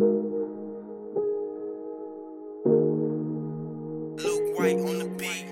Luke White on the beat.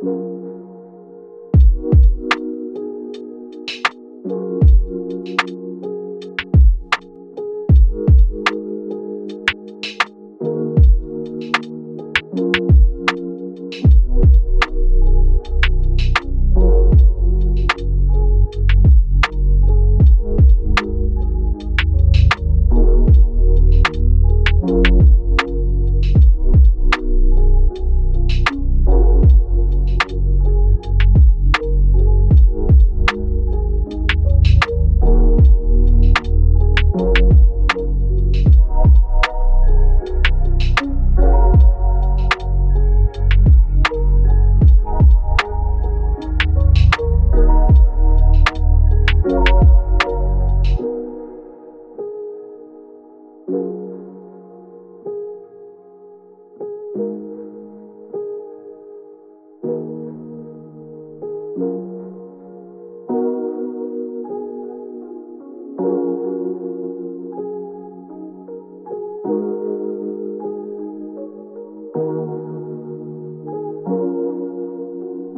blue.